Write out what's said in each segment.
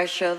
pressure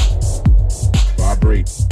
vibrate.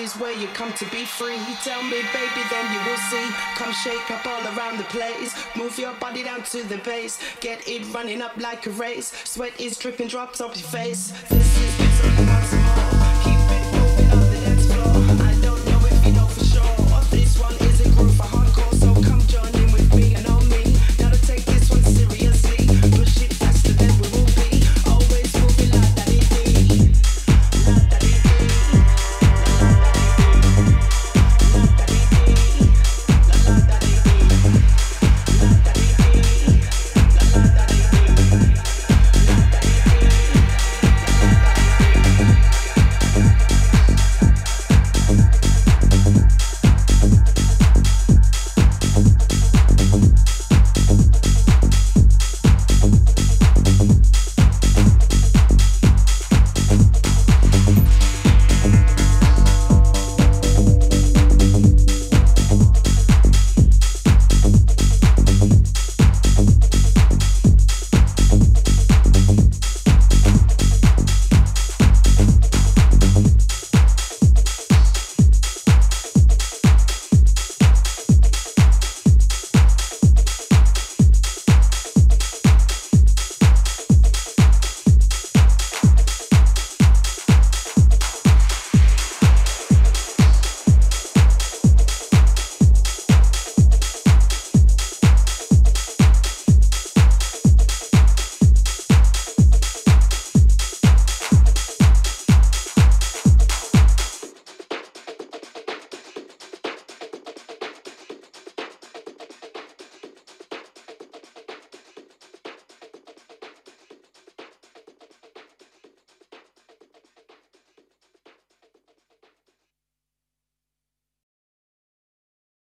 Is where you come to be free. Tell me, baby, then you will see. Come shake up all around the place. Move your body down to the base. Get it running up like a race. Sweat is dripping drops off your face. This is.